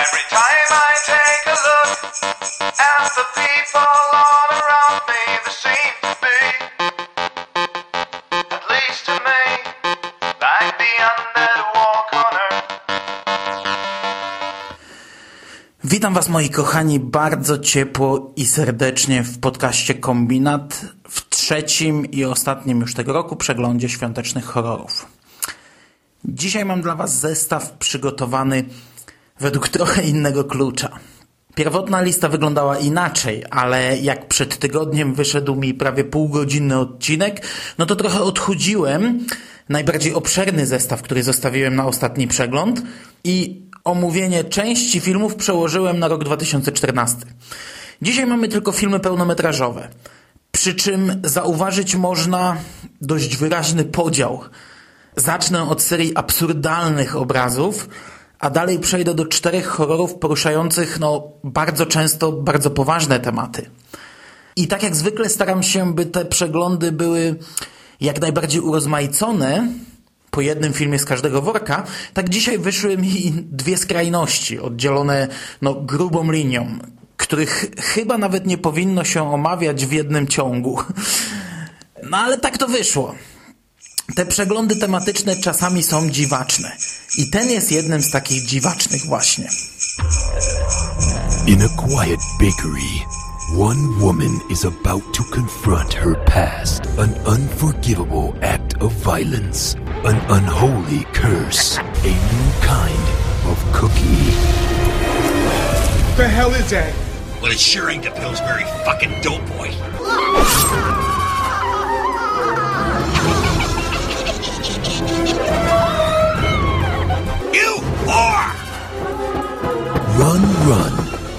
Every time I take a look at the people all around me, there seem to be, at least to me, like the on earth. Witam Was moi kochani bardzo ciepło i serdecznie w podcaście Kombinat w trzecim i ostatnim już tego roku przeglądzie świątecznych horrorów. Dzisiaj mam dla Was zestaw przygotowany według trochę innego klucza. Pierwotna lista wyglądała inaczej, ale jak przed tygodniem wyszedł mi prawie półgodzinny odcinek, no to trochę odchudziłem najbardziej obszerny zestaw, który zostawiłem na ostatni przegląd i omówienie części filmów przełożyłem na rok 2014. Dzisiaj mamy tylko filmy pełnometrażowe. Przy czym zauważyć można dość wyraźny podział. Zacznę od serii absurdalnych obrazów, a dalej przejdę do czterech horrorów poruszających no, bardzo często bardzo poważne tematy. I tak jak zwykle staram się, by te przeglądy były jak najbardziej urozmaicone, po jednym filmie z każdego worka, tak dzisiaj wyszły mi dwie skrajności, oddzielone no, grubą linią, których chyba nawet nie powinno się omawiać w jednym ciągu. No ale tak to wyszło. Te przeglądy tematyczne czasami są dziwaczne. I ten jest jednym z takich dziwacznych właśnie. In a quiet bakery, one woman is about to confront her past, an unforgivable act of violence, an unholy curse, a new kind of cookie. the hell is that? Well, it sure ain't the Pillsbury fucking dope Run, run,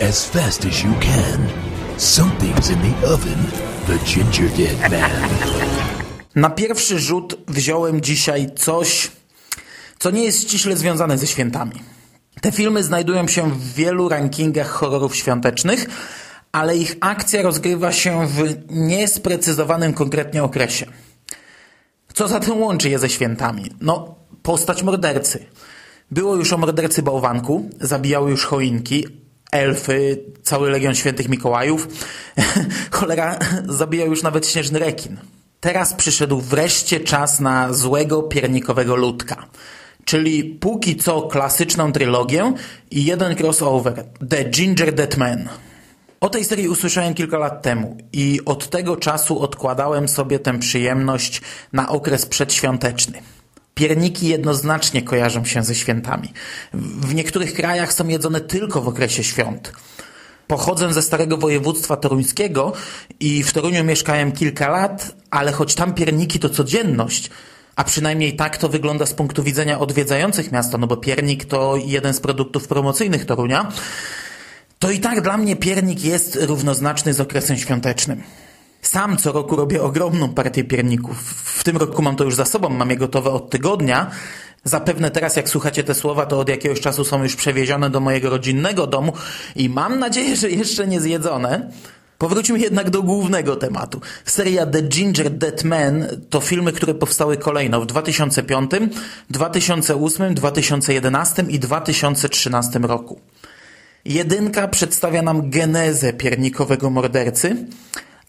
as fast as you can. Something's in the oven. The Ginger Dead Man. Na pierwszy rzut wziąłem dzisiaj coś, co nie jest ściśle związane ze świętami. Te filmy znajdują się w wielu rankingach horrorów świątecznych, ale ich akcja rozgrywa się w niesprecyzowanym konkretnie okresie. Co zatem łączy je ze świętami? No, postać mordercy. Było już o mordercy bałwanku, zabijały już choinki, elfy, cały legion świętych Mikołajów. Cholera, zabijał już nawet śnieżny rekin. Teraz przyszedł wreszcie czas na złego piernikowego ludka. Czyli póki co klasyczną trylogię i jeden crossover The Ginger Dead Man. O tej serii usłyszałem kilka lat temu i od tego czasu odkładałem sobie tę przyjemność na okres przedświąteczny. Pierniki jednoznacznie kojarzą się ze świętami. W niektórych krajach są jedzone tylko w okresie świąt. Pochodzę ze starego województwa toruńskiego i w Toruniu mieszkałem kilka lat, ale choć tam pierniki to codzienność, a przynajmniej tak to wygląda z punktu widzenia odwiedzających miasto, no bo piernik to jeden z produktów promocyjnych Torunia, to i tak dla mnie piernik jest równoznaczny z okresem świątecznym. Sam co roku robię ogromną partię pierników. W tym roku mam to już za sobą, mam je gotowe od tygodnia. Zapewne teraz, jak słuchacie te słowa, to od jakiegoś czasu są już przewiezione do mojego rodzinnego domu i mam nadzieję, że jeszcze nie zjedzone. Powróćmy jednak do głównego tematu. Seria The Ginger Dead Man to filmy, które powstały kolejno w 2005, 2008, 2011 i 2013 roku. Jedynka przedstawia nam genezę piernikowego mordercy,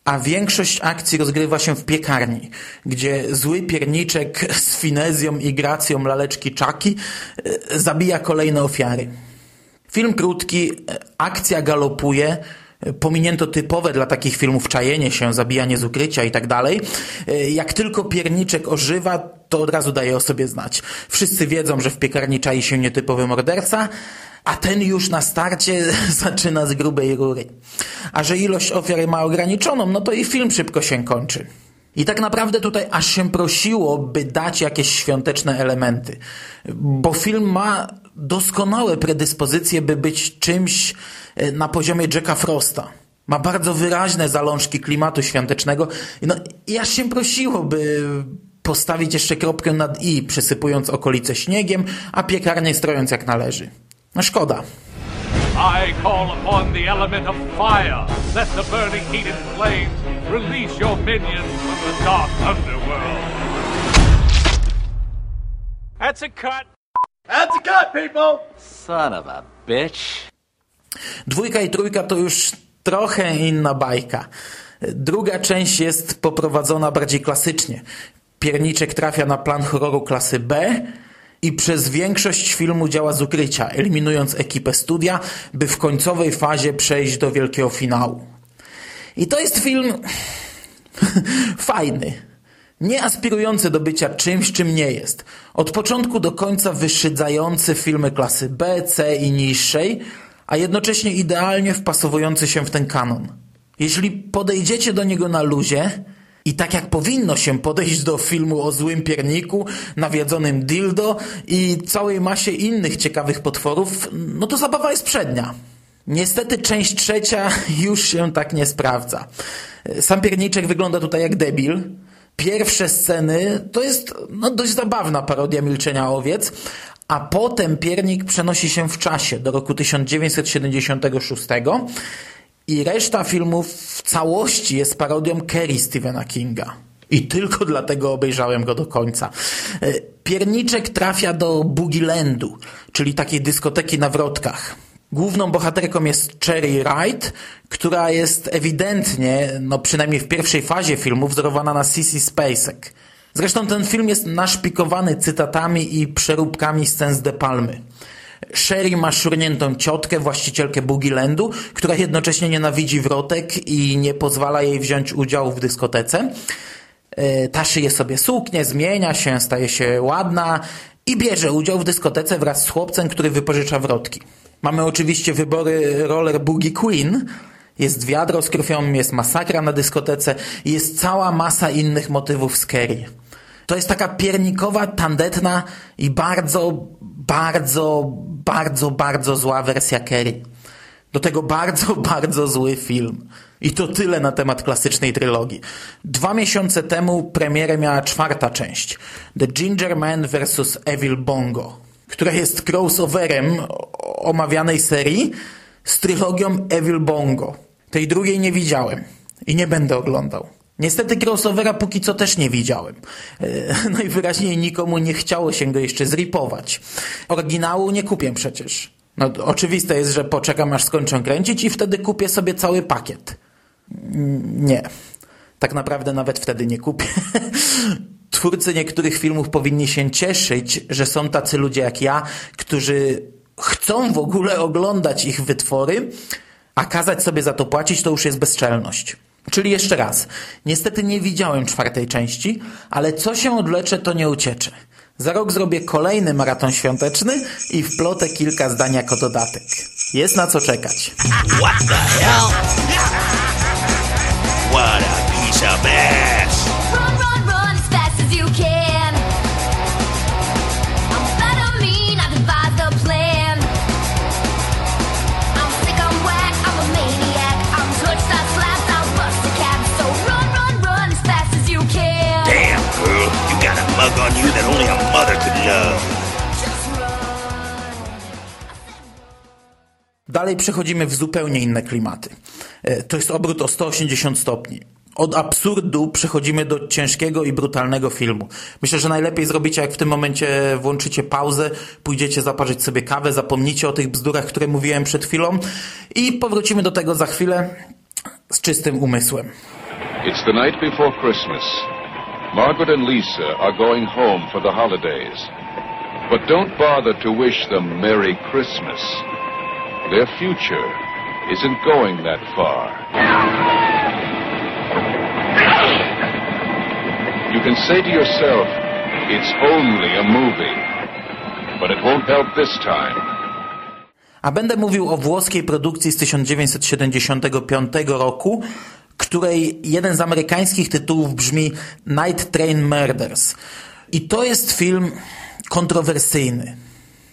a większość akcji rozgrywa się w piekarni, gdzie zły pierniczek z finezją i gracją laleczki czaki e, zabija kolejne ofiary. Film krótki, e, akcja galopuje, e, pominięto typowe dla takich filmów czajenie się, zabijanie z ukrycia i tak. Jak tylko pierniczek ożywa, to od razu daje o sobie znać. Wszyscy wiedzą, że w piekarni czai się nietypowy morderca, a ten już na starcie zaczyna z grubej rury. A że ilość ofiar ma ograniczoną, no to i film szybko się kończy. I tak naprawdę tutaj aż się prosiło, by dać jakieś świąteczne elementy. Bo film ma doskonałe predyspozycje, by być czymś e, na poziomie Jacka Frosta. Ma bardzo wyraźne zalążki klimatu świątecznego. No i aż się prosiło, by postawić jeszcze kropkę nad i, przysypując okolice śniegiem, a piekarnię strojąc jak należy. No szkoda. I call upon the element of fire. Let the burning heat and flames release your minions from the dark underworld. That's a cut. That's a cut, people! Son of a bitch. Dwójka i trójka to już trochę inna bajka. Druga część jest poprowadzona bardziej klasycznie. Pierniczek trafia na plan horroru klasy B i przez większość filmu działa z ukrycia, eliminując ekipę studia, by w końcowej fazie przejść do wielkiego finału. I to jest film fajny. Nie aspirujący do bycia czymś, czym nie jest. Od początku do końca wyszydzający filmy klasy B, C i niższej, a jednocześnie idealnie wpasowujący się w ten kanon. Jeśli podejdziecie do niego na luzie i tak jak powinno się podejść do filmu o złym pierniku, nawiedzonym dildo i całej masie innych ciekawych potworów, no to zabawa jest przednia. Niestety część trzecia już się tak nie sprawdza. Sam pierniczek wygląda tutaj jak debil. Pierwsze sceny to jest no, dość zabawna parodia Milczenia Owiec, a potem piernik przenosi się w czasie do roku 1976 i reszta filmów w całości jest parodią Kerry Stephena Kinga. I tylko dlatego obejrzałem go do końca. E, Pierniczek trafia do Boogielandu, czyli takiej dyskoteki na wrotkach. Główną bohaterką jest Cherry Wright, która jest ewidentnie, no przynajmniej w pierwszej fazie filmu, wzorowana na Sissy Spacek. Zresztą ten film jest naszpikowany cytatami i przeróbkami scen z De Palmy. Sherry ma szurniętą ciotkę, właścicielkę Boogielandu, która jednocześnie nienawidzi wrotek i nie pozwala jej wziąć udziału w dyskotece. E, Ta szyje sobie suknię, zmienia się, staje się ładna i bierze udział w dyskotece wraz z chłopcem, który wypożycza wrotki. Mamy oczywiście wybory roller Boogie Queen, jest wiadro z krwią, jest masakra na dyskotece jest cała masa innych motywów z Kerry. To jest taka piernikowa, tandetna i bardzo, bardzo, bardzo, bardzo zła wersja Kerry. Do tego bardzo, bardzo zły film. I to tyle na temat klasycznej trylogii. Dwa miesiące temu premierę miała czwarta część. The Ginger Man vs. Evil Bongo, która jest crossoverem omawianej serii z trylogią Evil Bongo. Tej drugiej nie widziałem i nie będę oglądał. Niestety crossovera póki co też nie widziałem. E, Najwyraźniej nikomu nie chciało się go jeszcze zripować. Oryginału nie kupię przecież. No, oczywiste jest, że poczekam aż skończą kręcić i wtedy kupię sobie cały pakiet. Nie. Tak naprawdę nawet wtedy nie kupię. Twórcy niektórych filmów powinni się cieszyć, że są tacy ludzie jak ja, którzy chcą w ogóle oglądać ich wytwory, a kazać sobie za to płacić to już jest bezczelność. Czyli jeszcze raz, niestety nie widziałem czwartej części, ale co się odleczę, to nie ucieczę. Za rok zrobię kolejny maraton świąteczny i wplotę kilka zdań jako dodatek. Jest na co czekać. What the hell? What a piece of ass! Dalej przechodzimy w zupełnie inne klimaty. E, To jest obrót o 180 stopni. Od absurdu przechodzimy do ciężkiego i brutalnego filmu. Myślę, że najlepiej zrobicie, jak w tym momencie włączycie pauzę, pójdziecie zaparzyć sobie kawę, zapomnicie o tych bzdurach, które mówiłem przed chwilą i powrócimy do tego za chwilę z czystym umysłem. It's the night before Christmas. Margaret and Lisa are going home for the holidays. But don't bother to wish them Merry Christmas. Their future isn't going that far. You can say to yourself, it's only a movie. But it won't help this time. A będę mówił o włoskiej produkcji z 1975 roku, której jeden z amerykańskich tytułów brzmi Night Train Murders. I to jest film kontrowersyjny.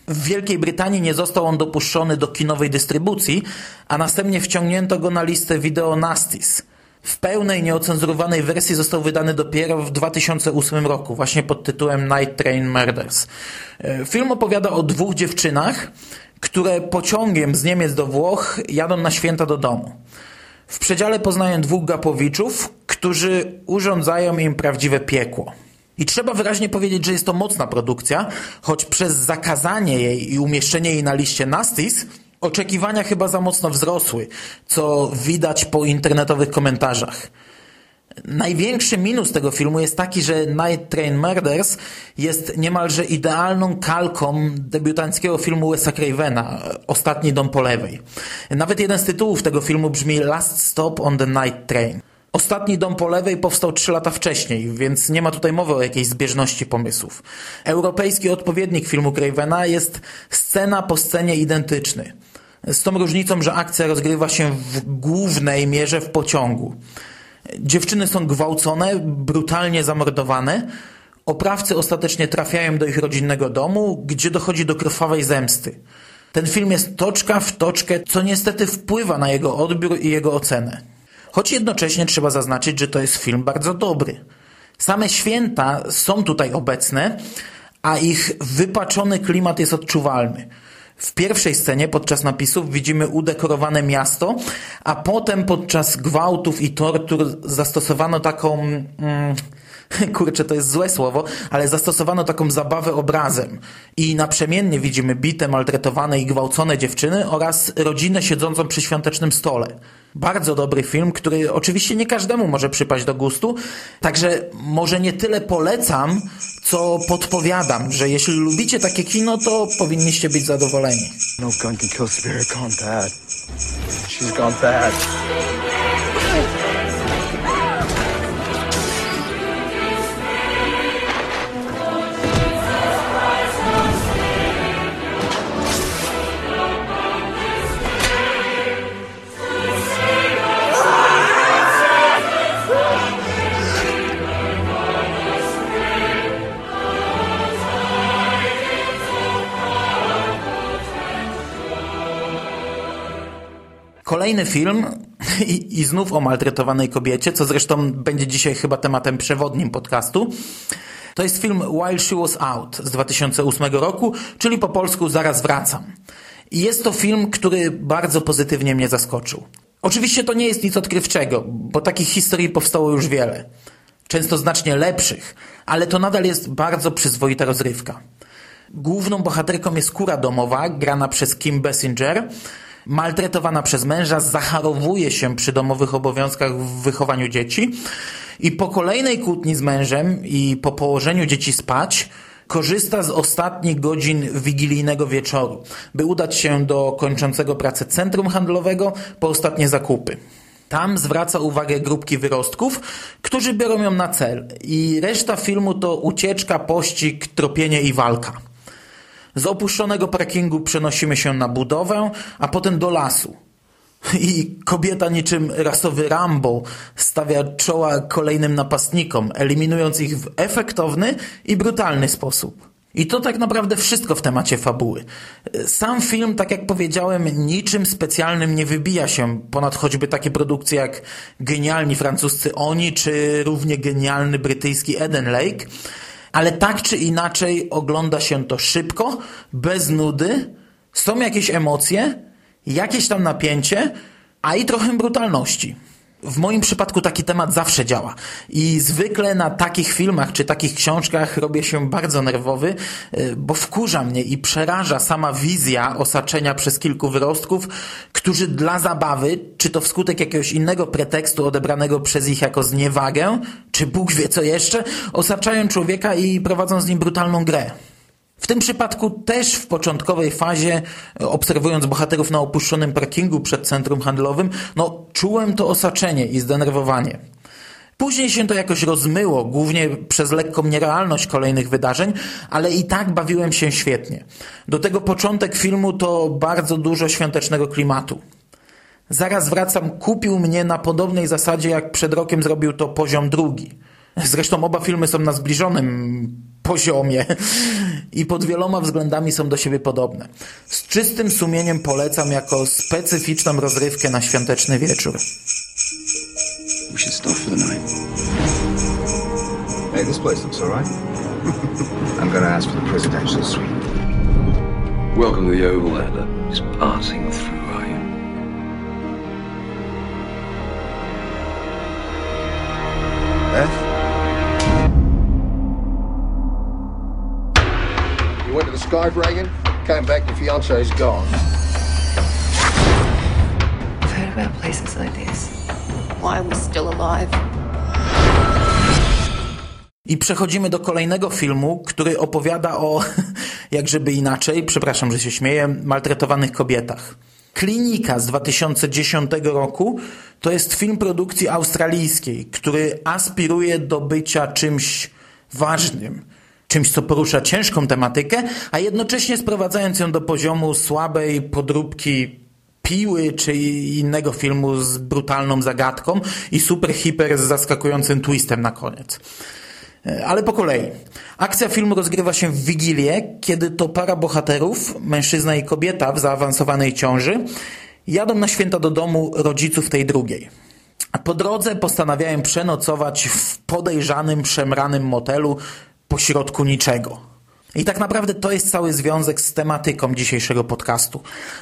W Wielkiej Brytanii nie został on dopuszczony do kinowej dystrybucji, a następnie wciągnięto go na listę Video Nasties. W pełnej, nieocenzurowanej wersji został wydany dopiero w 2008 roku, właśnie pod tytułem Night Train Murders. E, Film opowiada o dwóch dziewczynach, które pociągiem z Niemiec do Włoch jadą na święta do domu. W przedziale poznają dwóch gapowiczów, którzy urządzają im prawdziwe piekło. I trzeba wyraźnie powiedzieć, że jest to mocna produkcja, choć przez zakazanie jej i umieszczenie jej na liście Nastis oczekiwania chyba za mocno wzrosły, co widać po internetowych komentarzach. Największy minus tego filmu jest taki, że Night Train Murders jest niemalże idealną kalką debiutanckiego filmu Wes'a Cravena, Ostatni dom po lewej. Nawet jeden z tytułów tego filmu brzmi Last Stop on the Night Train. Ostatni dom po lewej powstał trzy lata wcześniej, więc nie ma tutaj mowy o jakiejś zbieżności pomysłów. Europejski odpowiednik filmu Cravena jest scena po scenie identyczny. Z tą różnicą, że akcja rozgrywa się w głównej mierze w pociągu. Dziewczyny są gwałcone, brutalnie zamordowane. Oprawcy ostatecznie trafiają do ich rodzinnego domu, gdzie dochodzi do krwawej zemsty. Ten film jest toczka w toczkę, co niestety wpływa na jego odbiór i jego ocenę. Choć jednocześnie trzeba zaznaczyć, że to jest film bardzo dobry. Same święta są tutaj obecne, a ich wypaczony klimat jest odczuwalny. W pierwszej scenie podczas napisów widzimy udekorowane miasto, a potem podczas gwałtów i tortur zastosowano taką... Mm, kurczę, to jest złe słowo, ale zastosowano taką zabawę obrazem. I naprzemiennie widzimy bite, maltretowane i gwałcone dziewczyny oraz rodzinę siedzącą przy świątecznym stole. Bardzo dobry film, który oczywiście nie każdemu może przypaść do gustu, także może nie tyle polecam, co podpowiadam, że jeśli lubicie takie kino, to powinniście być zadowoleni. No gun can kill Spirit gone bad. Gone bad. Kolejny film i, i znów o maltretowanej kobiecie, co zresztą będzie dzisiaj chyba tematem przewodnim podcastu. To jest film While She Was Out z 2008 roku, czyli po polsku Zaraz wracam. I jest to film, który bardzo pozytywnie mnie zaskoczył. Oczywiście to nie jest nic odkrywczego, bo takich historii powstało już wiele. Często znacznie lepszych, ale to nadal jest bardzo przyzwoita rozrywka. Główną bohaterką jest kura domowa, grana przez Kim Basinger, maltretowana przez męża, zacharowuje się przy domowych obowiązkach w wychowaniu dzieci i po kolejnej kłótni z mężem i po położeniu dzieci spać korzysta z ostatnich godzin wigilijnego wieczoru, by udać się do kończącego pracę centrum handlowego po ostatnie zakupy. Tam zwraca uwagę grupki wyrostków, którzy biorą ją na cel i reszta filmu to ucieczka, pościg, tropienie i walka. Z opuszczonego parkingu przenosimy się na budowę, a potem do lasu. I kobieta niczym rasowy Rambo stawia czoła kolejnym napastnikom, eliminując ich w efektowny i brutalny sposób. I to tak naprawdę wszystko w temacie fabuły. Sam film, tak jak powiedziałem, niczym specjalnym nie wybija się ponad choćby takie produkcje jak genialni francuscy Oni, czy równie genialny brytyjski Eden Lake, ale tak czy inaczej ogląda się to szybko, bez nudy, są jakieś emocje, jakieś tam napięcie, a i trochę brutalności. W moim przypadku taki temat zawsze działa i zwykle na takich filmach czy takich książkach robię się bardzo nerwowy, y, bo wkurza mnie i przeraża sama wizja osaczenia przez kilku wyrostków, którzy dla zabawy, czy to wskutek jakiegoś innego pretekstu odebranego przez ich jako zniewagę, czy Bóg wie co jeszcze, osaczają człowieka i prowadzą z nim brutalną grę. W tym przypadku też w początkowej fazie, obserwując bohaterów na opuszczonym parkingu przed centrum handlowym, no czułem to osaczenie i zdenerwowanie. Później się to jakoś rozmyło, głównie przez lekką nierealność kolejnych wydarzeń, ale i tak bawiłem się świetnie. Do tego początek filmu to bardzo dużo świątecznego klimatu. Zaraz wracam, kupił mnie na podobnej zasadzie, jak przed rokiem zrobił to poziom drugi. Zresztą oba filmy są na zbliżonym poziomie i pod wieloma względami są do siebie podobne. Z czystym sumieniem polecam jako specyficzną rozrywkę na świąteczny wieczór. We should stop for the night. Hey, this place looks alright. I'm gonna ask for the presidential suite. Welcome to the Overlander. Just passing through, Reagan? Came back, your fiance's gone. I've heard about places like these. Why we're still alive. I przechodzimy do kolejnego filmu, który opowiada o, jak żeby inaczej, przepraszam, że się śmieję, maltretowanych kobietach. Klinika z 2010 roku to jest film produkcji australijskiej, który aspiruje do bycia czymś ważnym, czymś, co porusza ciężką tematykę, a jednocześnie sprowadzając ją do poziomu słabej podróbki Piły czy innego filmu z brutalną zagadką i super hiper z zaskakującym twistem na koniec. Ale po kolei. Akcja filmu rozgrywa się w Wigilię, kiedy to para bohaterów, mężczyzna i kobieta w zaawansowanej ciąży, jadą na święta do domu rodziców tej drugiej. Po drodze postanawiają przenocować w podejrzanym, przemranym motelu pośrodku niczego. I tak naprawdę to jest cały związek z tematyką dzisiejszego podcastu.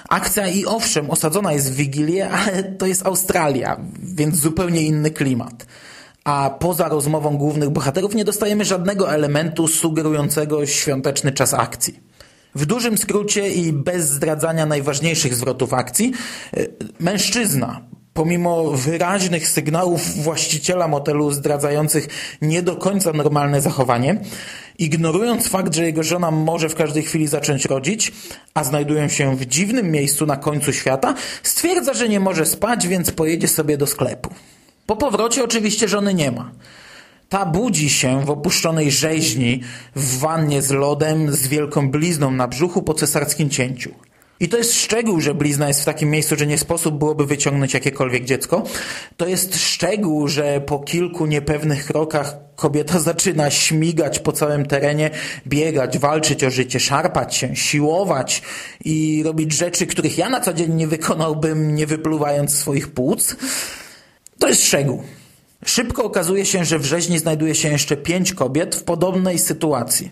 Akcja i owszem osadzona jest w Wigilię, ale to jest Australia, więc zupełnie inny klimat a poza rozmową głównych bohaterów nie dostajemy żadnego elementu sugerującego świąteczny czas akcji. W dużym skrócie i bez zdradzania najważniejszych zwrotów akcji, y, mężczyzna, pomimo wyraźnych sygnałów właściciela motelu zdradzających nie do końca normalne zachowanie, ignorując fakt, że jego żona może w każdej chwili zacząć rodzić, a znajdują się w dziwnym miejscu na końcu świata, stwierdza, że nie może spać, więc pojedzie sobie do sklepu. Po powrocie oczywiście żony nie ma. Ta budzi się w opuszczonej rzeźni, w wannie z lodem, z wielką blizną na brzuchu po cesarskim cięciu. I to jest szczegół, że blizna jest w takim miejscu, że nie sposób byłoby wyciągnąć jakiekolwiek dziecko. To jest szczegół, że po kilku niepewnych krokach kobieta zaczyna śmigać po całym terenie, biegać, walczyć o życie, szarpać się, siłować i robić rzeczy, których ja na co dzień nie wykonałbym, nie wypluwając swoich płuc. To jest szczegół. Szybko okazuje się, że w rzeźni znajduje się jeszcze pięć kobiet w podobnej sytuacji.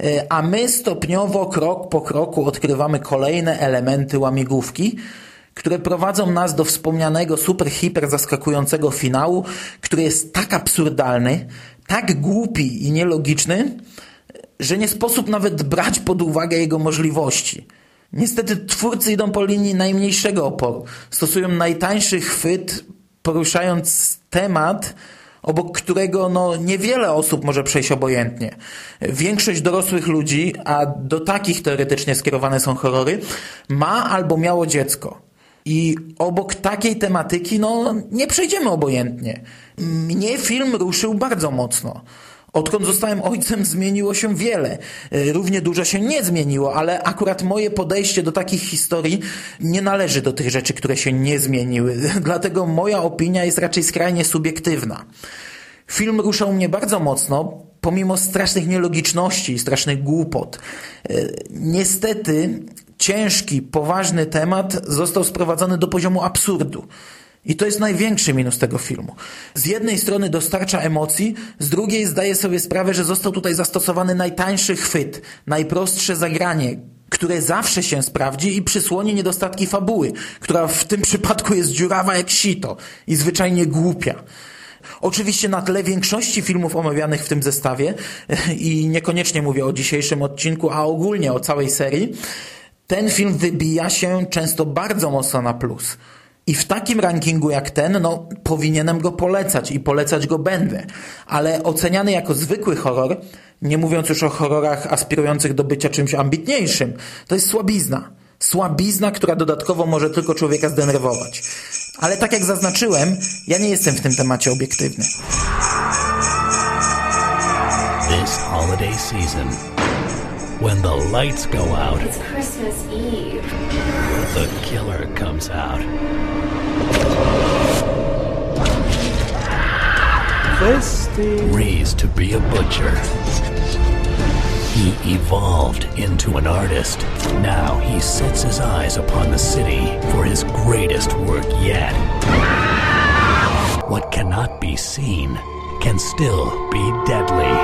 E, a my stopniowo, krok po kroku odkrywamy kolejne elementy łamigłówki, które prowadzą nas do wspomnianego super hiper zaskakującego finału, który jest tak absurdalny, tak głupi i nielogiczny, że nie sposób nawet brać pod uwagę jego możliwości. Niestety twórcy idą po linii najmniejszego oporu. Stosują najtańszy chwyt poruszając temat, obok którego no, niewiele osób może przejść obojętnie. Większość dorosłych ludzi, a do takich teoretycznie skierowane są horrory, ma albo miało dziecko. I obok takiej tematyki no, nie przejdziemy obojętnie. Mnie film ruszył bardzo mocno. Odkąd zostałem ojcem, zmieniło się wiele. E, równie dużo się nie zmieniło, ale akurat moje podejście do takich historii nie należy do tych rzeczy, które się nie zmieniły. Dlatego moja opinia jest raczej skrajnie subiektywna. Film ruszał mnie bardzo mocno, pomimo strasznych nielogiczności i strasznych głupot. E, niestety ciężki, poważny temat został sprowadzony do poziomu absurdu. I to jest największy minus tego filmu. Z jednej strony dostarcza emocji, z drugiej zdaje sobie sprawę, że został tutaj zastosowany najtańszy chwyt, najprostsze zagranie, które zawsze się sprawdzi i przysłoni niedostatki fabuły, która w tym przypadku jest dziurawa jak sito i zwyczajnie głupia. Oczywiście na tle większości filmów omawianych w tym zestawie i niekoniecznie mówię o dzisiejszym odcinku, a ogólnie o całej serii, ten film wybija się często bardzo mocno na plus. I w takim rankingu jak ten, no, powinienem go polecać i polecać go będę. Ale oceniany jako zwykły horror, nie mówiąc już o horrorach aspirujących do bycia czymś ambitniejszym, to jest słabizna. Słabizna, która dodatkowo może tylko człowieka zdenerwować. Ale tak jak zaznaczyłem, ja nie jestem w tym temacie obiektywny. This holiday season, when the lights go out, It's Christmas Eve. The killer comes out. Raised to be a butcher. He evolved into an artist. Now he sets his eyes upon the city for his greatest work yet. What cannot be seen can still be deadly.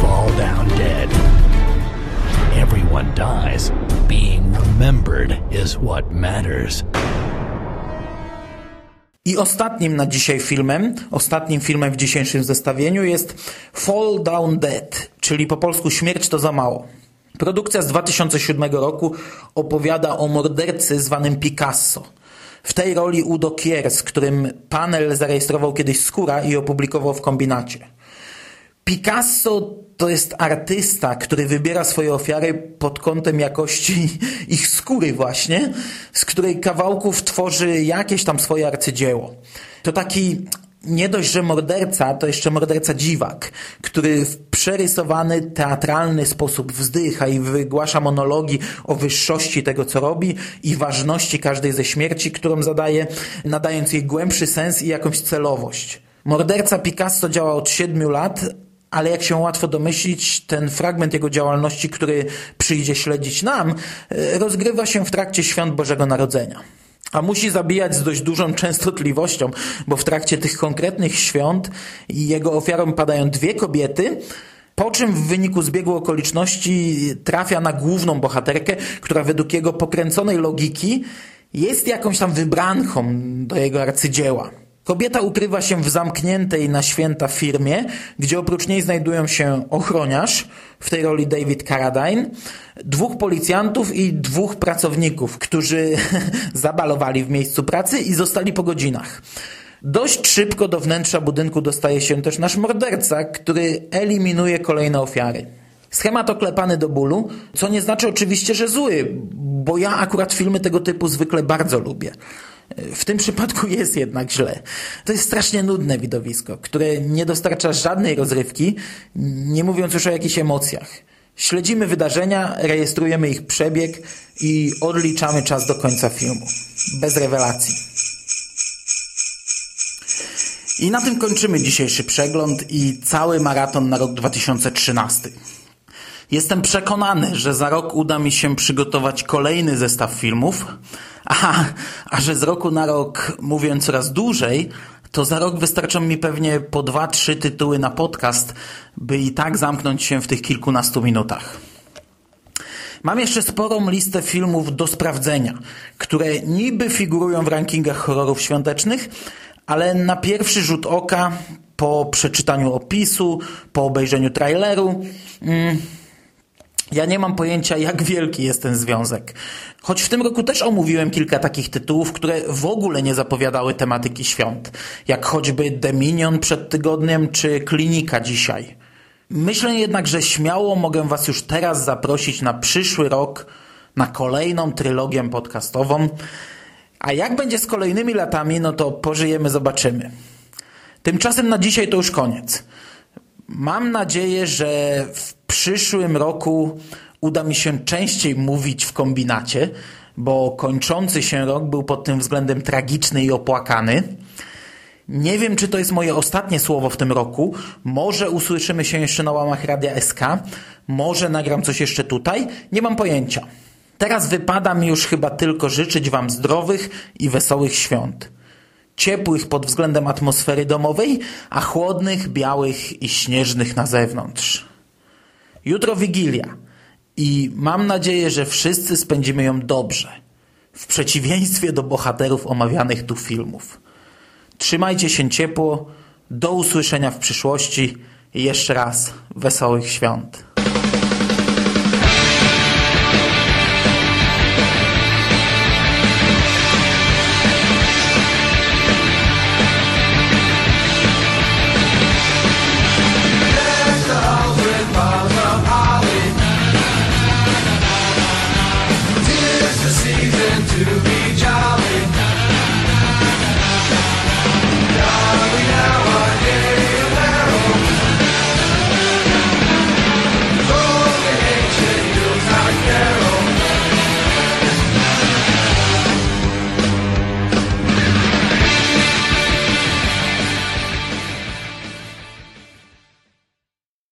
Fall down dead. Everyone dies. Being remembered is what matters. I ostatnim na dzisiaj filmem, ostatnim filmem w dzisiejszym zestawieniu jest Fall Down Dead, czyli po polsku Śmierć to za mało. Produkcja z 2007 roku opowiada o mordercy zwanym Picasso. W tej roli Udo Kier, z którym panel zarejestrował kiedyś Skóra i opublikował w kombinacie. Picasso to jest artysta, który wybiera swoje ofiary pod kątem jakości ich skóry właśnie, z której kawałków tworzy jakieś tam swoje arcydzieło. To taki nie dość, że morderca, to jeszcze morderca dziwak, który w przerysowany, teatralny sposób wzdycha i wygłasza monologi o wyższości tego, co robi i ważności każdej ze śmierci, którą zadaje, nadając jej głębszy sens i jakąś celowość. Morderca Picasso działa od siedmiu lat, ale jak się łatwo domyślić, ten fragment jego działalności, który przyjdzie śledzić nam, rozgrywa się w trakcie świąt Bożego Narodzenia. A musi zabijać z dość dużą częstotliwością, bo w trakcie tych konkretnych świąt jego ofiarą padają dwie kobiety, po czym w wyniku zbiegu okoliczności trafia na główną bohaterkę, która według jego pokręconej logiki jest jakąś tam wybranką do jego arcydzieła. Kobieta ukrywa się w zamkniętej na święta firmie, gdzie oprócz niej znajdują się ochroniarz, w tej roli David Carradine, dwóch policjantów i dwóch pracowników, którzy zabalowali w miejscu pracy i zostali po godzinach. Dość szybko do wnętrza budynku dostaje się też nasz morderca, który eliminuje kolejne ofiary. Schemat oklepany do bólu, co nie znaczy oczywiście, że zły, bo ja akurat filmy tego typu zwykle bardzo lubię. W tym przypadku jest jednak źle. To jest strasznie nudne widowisko, które nie dostarcza żadnej rozrywki, nie mówiąc już o jakichś emocjach. Śledzimy wydarzenia, rejestrujemy ich przebieg i odliczamy czas do końca filmu. Bez rewelacji. I na tym kończymy dzisiejszy przegląd i cały maraton na rok 2013. Jestem przekonany, że za rok uda mi się przygotować kolejny zestaw filmów, a, a że z roku na rok mówię coraz dłużej, to za rok wystarczą mi pewnie po dwa, trzy tytuły na podcast, by i tak zamknąć się w tych kilkunastu minutach. Mam jeszcze sporą listę filmów do sprawdzenia, które niby figurują w rankingach horrorów świątecznych, ale na pierwszy rzut oka, po przeczytaniu opisu, po obejrzeniu traileru, mm, ja nie mam pojęcia, jak wielki jest ten związek. Choć w tym roku też omówiłem kilka takich tytułów, które w ogóle nie zapowiadały tematyki świąt, jak choćby Dominion przed tygodniem czy Klinika dzisiaj. Myślę jednak, że śmiało mogę Was już teraz zaprosić na przyszły rok na kolejną trylogię podcastową. A jak będzie z kolejnymi latami, no to pożyjemy, zobaczymy. Tymczasem na dzisiaj to już koniec. Mam nadzieję, że w przyszłym roku uda mi się częściej mówić w kombinacie, bo kończący się rok był pod tym względem tragiczny i opłakany. Nie wiem, czy to jest moje ostatnie słowo w tym roku. Może usłyszymy się jeszcze na łamach Radia SK. Może nagram coś jeszcze tutaj. Nie mam pojęcia. Teraz wypada mi już chyba tylko życzyć Wam zdrowych i wesołych świąt. Ciepłych pod względem atmosfery domowej, a chłodnych, białych i śnieżnych na zewnątrz. Jutro Wigilia i mam nadzieję, że wszyscy spędzimy ją dobrze. W przeciwieństwie do bohaterów omawianych tu filmów. Trzymajcie się ciepło. Do usłyszenia w przyszłości i jeszcze raz wesołych świąt.